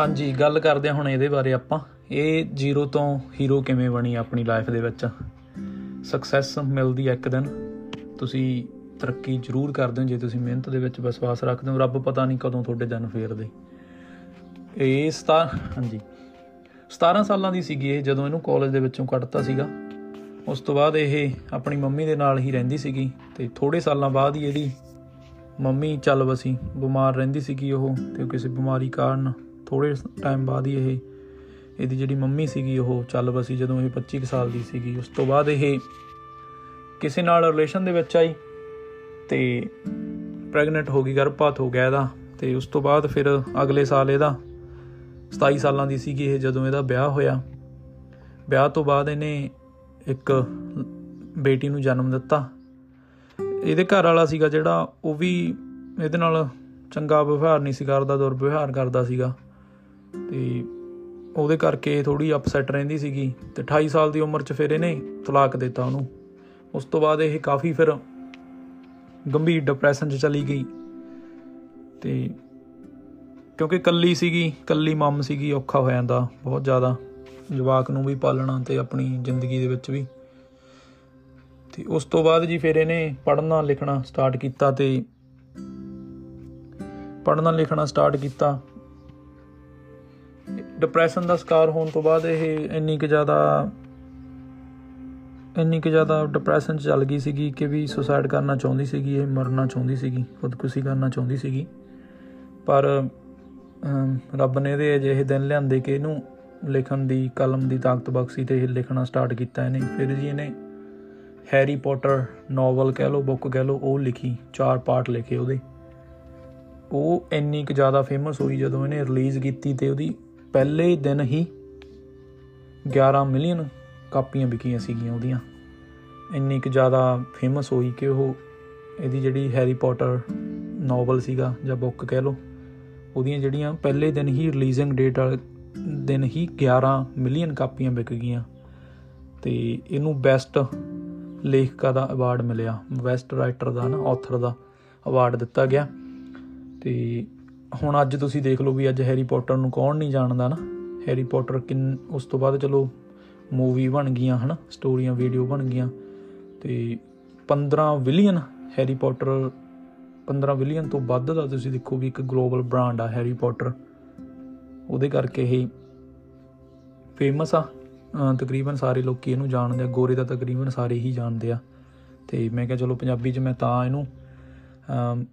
ਹਾਂਜੀ, ਗੱਲ ਕਰਦੇ ਹਾਂ ਹੁਣ ਇਹਦੇ ਬਾਰੇ ਆਪਾਂ। ਇਹ ਜ਼ੀਰੋ ਤੋਂ ਹੀਰੋ ਕਿਵੇਂ ਬਣੀ ਆਪਣੀ ਲਾਈਫ ਦੇ ਵਿੱਚ? ਸਕਸੈਸ ਮਿਲਦੀ ਹੈ ਇੱਕ ਦਿਨ। ਤੁਸੀਂ ਤਰੱਕੀ ਜ਼ਰੂਰ ਕਰਦੇ ਹੋ, ਜੇ ਤੁਸੀਂ ਮਿਹਨਤ ਦੇ ਵਿੱਚ ਵਿਸ਼ਵਾਸ ਰੱਖਦੇ ਹੋ। ਰੱਬ ਪਤਾ ਨਹੀਂ ਕਦੋਂ ਤੁਹਾਡੇ ਦਿਨ ਫੇਰਦੇ ਇਹ ਸਤਾ, ਹਾਂਜੀ। 17 ਸਾਲਾਂ ਦੀ ਸੀਗੀ ਇਹ, ਜਦੋਂ ਇਹਨੂੰ ਕਾਲਜ ਦੇ ਵਿੱਚੋਂ ਕੱਢਤਾ ਸੀਗਾ। ਉਸ ਤੋਂ ਬਾਅਦ ਇਹ ਆਪਣੀ ਮੰਮੀ ਦੇ ਨਾਲ ਹੀ ਰਹਿੰਦੀ ਸੀਗੀ ਤੇ ਥੋੜੇ ਸਾਲਾਂ ਬਾਅਦ ਹੀ ਇਹਦੀ ਮੰਮੀ ਚੱਲ ਵਸੀ। ਬਿਮਾਰ ਰਹਿੰਦੀ ਸੀਗੀ ਉਹ ਤੇ ਕਿਸੇ ਬਿਮਾਰੀ ਕਾਰਨ ਥੋੜੇ ਟਾਈਮ ਬਾਅਦ ਹੀ ਇਹ, ਇਹਦੀ ਜਿਹੜੀ ਮੰਮੀ ਸੀਗੀ, ਉਹ ਚੱਲ ਵਸੀ ਜਦੋਂ ਇਹ 25 ਕੁ ਸਾਲ ਦੀ ਸੀਗੀ। ਉਸ ਤੋਂ ਬਾਅਦ ਇਹ ਕਿਸੇ ਨਾਲ ਰਿਲੇਸ਼ਨ ਦੇ ਵਿੱਚ ਆਈ ਤੇ ਪ੍ਰੈਗਨੈਂਟ ਹੋ ਗਈ, ਗਰਭਪਾਤ ਹੋ ਗਿਆ ਇਹਦਾ ਤੇ ਉਸ ਤੋਂ ਬਾਅਦ ਫਿਰ ਅਗਲੇ ਸਾਲ ਇਹਦਾ 27 ਸਾਲਾਂ ਦੀ ਸੀਗੀ ਇਹ, ਜਦੋਂ ਇਹਦਾ ਵਿਆਹ ਹੋਇਆ। ਵਿਆਹ ਤੋਂ ਬਾਅਦ ਇਹਨੇ ਇੱਕ ਬੇਟੀ ਨੂੰ ਜਨਮ ਦਿੱਤਾ। ਇਹਦੇ ਘਰ ਵਾਲਾ ਸੀਗਾ ਜਿਹੜਾ, ਉਹ ਵੀ ਇਹਦੇ ਨਾਲ ਚੰਗਾ ਵਿਵਹਾਰ ਨਹੀਂ ਸੀ ਕਰਦਾ, ਦੁਰਵਿਵਹਾਰ ਕਰਦਾ ਸੀਗਾ। ਤੇ ਉਹਦੇ ਕਰਕੇ ਥੋੜੀ ਅਪਸੈਟ ਰਹਿੰਦੀ ਸੀਗੀ ਤੇ 28 ਸਾਲ ਦੀ ਉਮਰ 'ਚ ਫਿਰ ਇਹਨੇ ਤਲਾਕ ਦਿੱਤਾ ਉਹਨੂੰ। ਉਸ ਤੋਂ ਬਾਅਦ ਇਹ ਕਾਫੀ ਫਿਰ ਗੰਭੀਰ ਡਿਪਰੈਸ਼ਨ 'ਚ ਚਲੀ ਗਈ ਤੇ ਕਿਉਂਕਿ ਕੱਲੀ ਸੀਗੀ ਕੱਲੀ ਮੰਮ ਸੀਗੀ, ਔਖਾ ਹੋ ਜਾਂਦਾ ਬਹੁਤ ਜ਼ਿਆਦਾ। ਜਵਾਕ ਨੂੰ ਵੀ ਪਾਲਣਾ ਤੇ ਆਪਣੀ ਜ਼ਿੰਦਗੀ ਦੇ ਵਿੱਚ ਵੀ। ਤੇ ਉਸ ਤੋਂ ਬਾਅਦ ਜੀ ਫਿਰ ਇਹਨੇ ਪੜ੍ਹਨਾ ਲਿਖਣਾ ਸਟਾਰਟ ਕੀਤਾ ਤੇ ਪੜ੍ਹਨਾ ਲਿਖਣਾ ਸਟਾਰਟ ਕੀਤਾ। ਡਿਪਰੈਸ਼ਨ ਦਾ ਸ਼ਿਕਾਰ ਹੋਣ ਤੋਂ ਬਾਅਦ ਇਹ ਇੰਨੀ ਕਿ ਜ਼ਿਆਦਾ ਇੰਨੀ ਕਿ ਜ਼ਿਆਦਾ ਡਿਪਰੈਸ਼ਨ ਚ ਚੱਲ ਗਈ ਸੀਗੀ ਕਿ ਵੀ ਸੁਸਾਈਡ ਕਰਨਾ ਚਾਹੁੰਦੀ ਸੀਗੀ ਇਹ ਮਰਨਾ ਚਾਹੁੰਦੀ ਸੀਗੀ ਖੁਦਕੁਸ਼ੀ ਕਰਨਾ ਚਾਹੁੰਦੀ ਸੀਗੀ। ਪਰ ਅਮ, ਰੱਬ ਨੇ ਇਹਦੇ ਅਜਿਹੇ ਦਿਨ ਲਿਆਂਦੇ ਕਿ ਇਹਨੂੰ ਲਿਖਣ ਦੀ ਕਲਮ ਦੀ ਤਾਕਤ ਬਖਸ਼ੀ ਤੇ ਇਹ ਲਿਖਣਾ ਸਟਾਰਟ ਕੀਤਾ ਇਹਨੇ। ਫਿਰ ਜੀ ਇਹਨੇ ਹੈਰੀ ਪੋਟਰ ਨੋਵਲ ਕਹਿ ਲਓ ਬੁੱਕ ਕਹਿ ਲਓ ਉਹ ਲਿਖੀ ਚਾਰ ਪਾਰਟ ਲਿਖੇ ਉਹਦੇ। ਉਹ ਇੰਨੀ ਕੁ ਜ਼ਿਆਦਾ ਫੇਮਸ ਹੋਈ ਜਦੋਂ ਇਹਨੇ ਰਿਲੀਜ਼ ਕੀਤੀ ਤੇ ਉਹਦੀ ਪਹਿਲੇ ਦਿਨ ਹੀ 11 ਮਿਲੀਅਨ ਕਾਪੀਆਂ ਵਿਕੀਆਂ ਸੀਗੀਆਂ ਉਹਦੀਆਂ। ਇੰਨੀ ਕੁ ਜ਼ਿਆਦਾ ਫੇਮਸ ਹੋਈ ਕਿ ਉਹ ਇਹਦੀ ਜਿਹੜੀ ਹੈਰੀ ਪੋਟਰ ਨੋਵਲ ਸੀਗਾ ਜਾਂ ਬੁੱਕ ਕਹਿ ਲਓ, ਉਹਦੀਆਂ ਜਿਹੜੀਆਂ ਪਹਿਲੇ ਦਿਨ ਹੀ ਰਿਲੀਜ਼ਿੰਗ ਡੇਟ ਵਾਲੇ ਦਿਨ ਹੀ 11 ਮਿਲੀਅਨ ਕਾਪੀਆਂ ਵਿਕ ਗਈਆਂ। ਤੇ ਇਹਨੂੰ ਬੈਸਟ ਲੇਖਕਾ ਦਾ ਅਵਾਰਡ ਮਿਲਿਆ। ਬੈਸਟ ਰਾਈਟਰ ਦਾ ਨਾ ਆਥਰ ਦਾ ਅਵਾਰਡ ਦਿੱਤਾ ਗਿਆ। ਤੇ ਹੁਣ ਅੱਜ ਤੁਸੀਂ ਦੇਖ ਲਓ ਵੀ ਅੱਜ ਹੈਰੀ ਪੋਟਰ ਨੂੰ ਕੌਣ ਨਹੀਂ ਜਾਣਦਾ ਨਾ। ਹੈਰੀ ਪੋਟਰ ਕਿੰਨ ਉਸ ਤੋਂ ਬਾਅਦ ਚਲੋ ਮੂਵੀ ਬਣ ਗਈਆਂ ਹਨਾ ਸਟੋਰੀਆਂ ਵੀਡੀਓ ਬਣ ਗਈਆਂ। ਤੇ 15 ਬਿਲੀਅਨ ਹੈਰੀ ਪੋਟਰ 15 ਬਿਲੀਅਨ ਤੋਂ ਵੱਧ ਦਾ ਤੁਸੀਂ ਦੇਖੋ ਵੀ ਇੱਕ ਗਲੋਬਲ ਬ੍ਰਾਂਡ ਆ ਹੈਰੀ ਪੋਟਰ ਉਹਦੇ ਕਰਕੇ ਇਹ ਫੇਮਸ ਆ। ਅਹ ਤਕਰੀਬਨ ਸਾਰੇ ਲੋਕੀ ਇਹਨੂੰ ਜਾਣਦੇ ਆ। ਗੋਰੇ ਤਾਂ ਤਕਰੀਬਨ ਸਾਰੇ ਹੀ ਜਾਣਦੇ ਆ। ਤੇ ਮੈਂ ਕਿਹਾ ਚਲੋ ਪੰਜਾਬੀ 'ਚ ਮੈਂ ਤਾਂ ਇਹਨੂੰ ਅਮ, ਅਮ,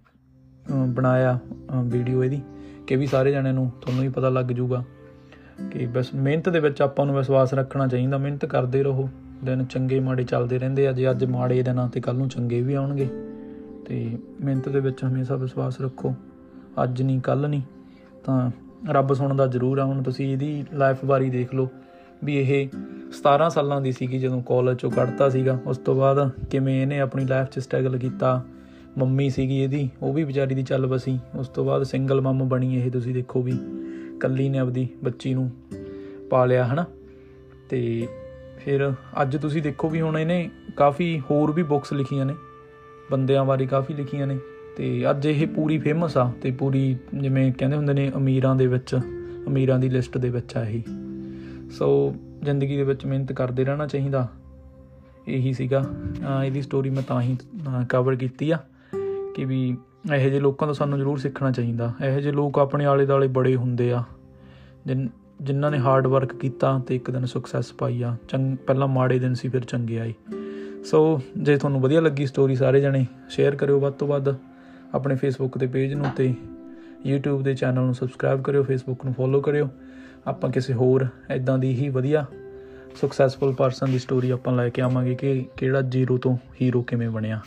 ਬਣਾਇਆ ਵੀਡੀਓ ਇਹਦੀ, ਕਿ ਵੀ ਸਾਰੇ ਜਣਿਆਂ ਨੂੰ ਤੁਹਾਨੂੰ ਵੀ ਪਤਾ ਲੱਗ ਜਾਊਗਾ ਕਿ ਬਸ ਮਿਹਨਤ ਦੇ ਵਿੱਚ ਆਪਾਂ ਨੂੰ ਵਿਸ਼ਵਾਸ ਰੱਖਣਾ ਚਾਹੀਦਾ, ਮਿਹਨਤ ਕਰਦੇ ਰਹੋ, ਦਿਨ ਚੰਗੇ ਮਾੜੇ ਚੱਲਦੇ ਰਹਿੰਦੇ ਆ, ਜੇ ਅੱਜ ਮਾੜੇ ਦਿਨਾਂ ਤੇ ਕੱਲ ਨੂੰ ਚੰਗੇ ਵੀ ਆਉਣਗੇ, ਤੇ ਮਿਹਨਤ ਦੇ ਵਿੱਚ ਹਮੇਸ਼ਾ ਵਿਸ਼ਵਾਸ ਰੱਖੋ, ਅੱਜ ਨਹੀਂ ਕੱਲ ਨਹੀਂ ਤਾਂ ਰੱਬ ਸੁਣਦਾ ਜ਼ਰੂਰ ਆ, ਹੁਣ ਤੁਸੀਂ ਇਹਦੀ ਲਾਈਫ ਬਾਰੇ ਦੇਖ ਲਓ, ਵੀ ਇਹ 17 ਸਾਲਾਂ ਦੀ ਸੀਗੀ ਜਦੋਂ ਕਾਲਜ ਚੋਂ ਕੱਢਤਾ ਸੀਗਾ, ਉਸ ਤੋਂ ਬਾਅਦ ਕਿਵੇਂ ਇਹਨੇ ਆਪਣੀ ਲਾਈਫ 'ਚ ਸਟਰਗਲ ਕੀਤਾ ਮੰਮੀ ਸੀਗੀ ਇਹਦੀ, ਉਹ ਵੀ ਵਿਚਾਰੀ ਦੀ ਚੱਲ ਬਸੀ। ਉਸ ਤੋਂ ਬਾਅਦ ਸਿੰਗਲ ਮੰਮ ਬਣੀ ਇਹ, ਤੁਸੀਂ ਦੇਖੋ ਵੀ। ਕੱਲੀ ਨੇ ਆਪਦੀ ਬੱਚੀ ਨੂੰ ਪਾਲਿਆ ਹਨਾ? ਤੇ ਫਿਰ ਅੱਜ ਤੁਸੀਂ ਦੇਖੋ ਵੀ ਹੁਣ ਇਹਨੇ ਕਾਫੀ ਹੋਰ ਵੀ ਬੁੱਕਸ ਲਿਖੀਆਂ ਨੇ। ਬੰਦਿਆਂ ਬਾਰੇ ਕਾਫੀ ਲਿਖੀਆਂ ਨੇ। ਤੇ ਅੱਜ ਇਹ ਪੂਰੀ ਫੇਮਸ ਆ ਤੇ ਪੂਰੀ ਜਿਵੇਂ ਕਹਿੰਦੇ ਹੁੰਦੇ ਨੇ ਅਮੀਰਾਂ ਦੇ ਵਿੱਚ, ਅਮੀਰਾਂ ਦੀ ਲਿਸਟ ਦੇ ਵਿੱਚ ਆ ਇਹ। ਸੋ ਜ਼ਿੰਦਗੀ ਦੇ ਵਿੱਚ ਮਿਹਨਤ ਕਰਦੇ ਰਹਿਣਾ ਚਾਹੀਦਾ। ਇਹੀ ਸੀਗਾ। ਅਹ ਇਹਦੀ ਸਟੋਰੀ ਮੈਂ ਤਾਂ ਹੀ ਕਵਰ ਕੀਤੀ ਆ। ਕਿ ਵੀ ਇਹੋ ਜਿਹੇ ਲੋਕਾਂ ਤੋਂ ਸਾਨੂੰ ਜ਼ਰੂਰ ਸਿੱਖਣਾ ਚਾਹੀਦਾ। ਇਹੋ ਜਿਹੇ ਲੋਕ ਆਪਣੇ ਆਲੇ ਦਾਲੇ ਬੜੇ ਹੁੰਦੇ ਆ, ਜਿਨ, ਜਿਨ੍ਹਾਂ ਨੇ ਹਾਰਡ ਵਰਕ ਕੀਤਾ ਤੇ ਇੱਕ ਦਿਨ ਸਕਸੈਸ ਪਾਈ ਆ। ਚੰਗ, ਪਹਿਲਾਂ ਮਾੜੇ ਦਿਨ ਸੀ, ਫਿਰ ਚੰਗੇ ਆਏ। ਸੋ ਜੇ ਤੁਹਾਨੂੰ ਵਧੀਆ ਲੱਗੀ ਸਟੋਰੀ ਸਾਰੇ ਜਣੇ ਸ਼ੇਅਰ ਕਰਿਓ ਵੱਧ ਤੋਂ ਵੱਧ ਆਪਣੇ ਫੇਸਬੁੱਕ ਦੇ ਪੇਜ ਨੂੰ ਤੇ YouTube ਦੇ ਚੈਨਲ ਨੂੰ ਸਬਸਕ੍ਰਾਈਬ ਕਰਿਓ ਫੇਸਬੁੱਕ ਨੂੰ ਫੋਲੋ ਕਰਿਓ। ਆਪਾਂ ਕਿਸੇ ਹੋਰ ਐਦਾਂ ਦੀ ਹੀ ਵਧੀਆ ਸਕਸੈਸਫੁਲ ਪਰਸਨ ਦੀ ਸਟੋਰੀ ਆਪਾਂ ਲੈ ਕੇ ਆਵਾਂਗੇ ਕਿ ਕਿਹੜਾ ਜ਼ੀਰੋ ਤੋਂ ਹੀਰੋ ਕਿਵੇਂ ਬਣਿਆ।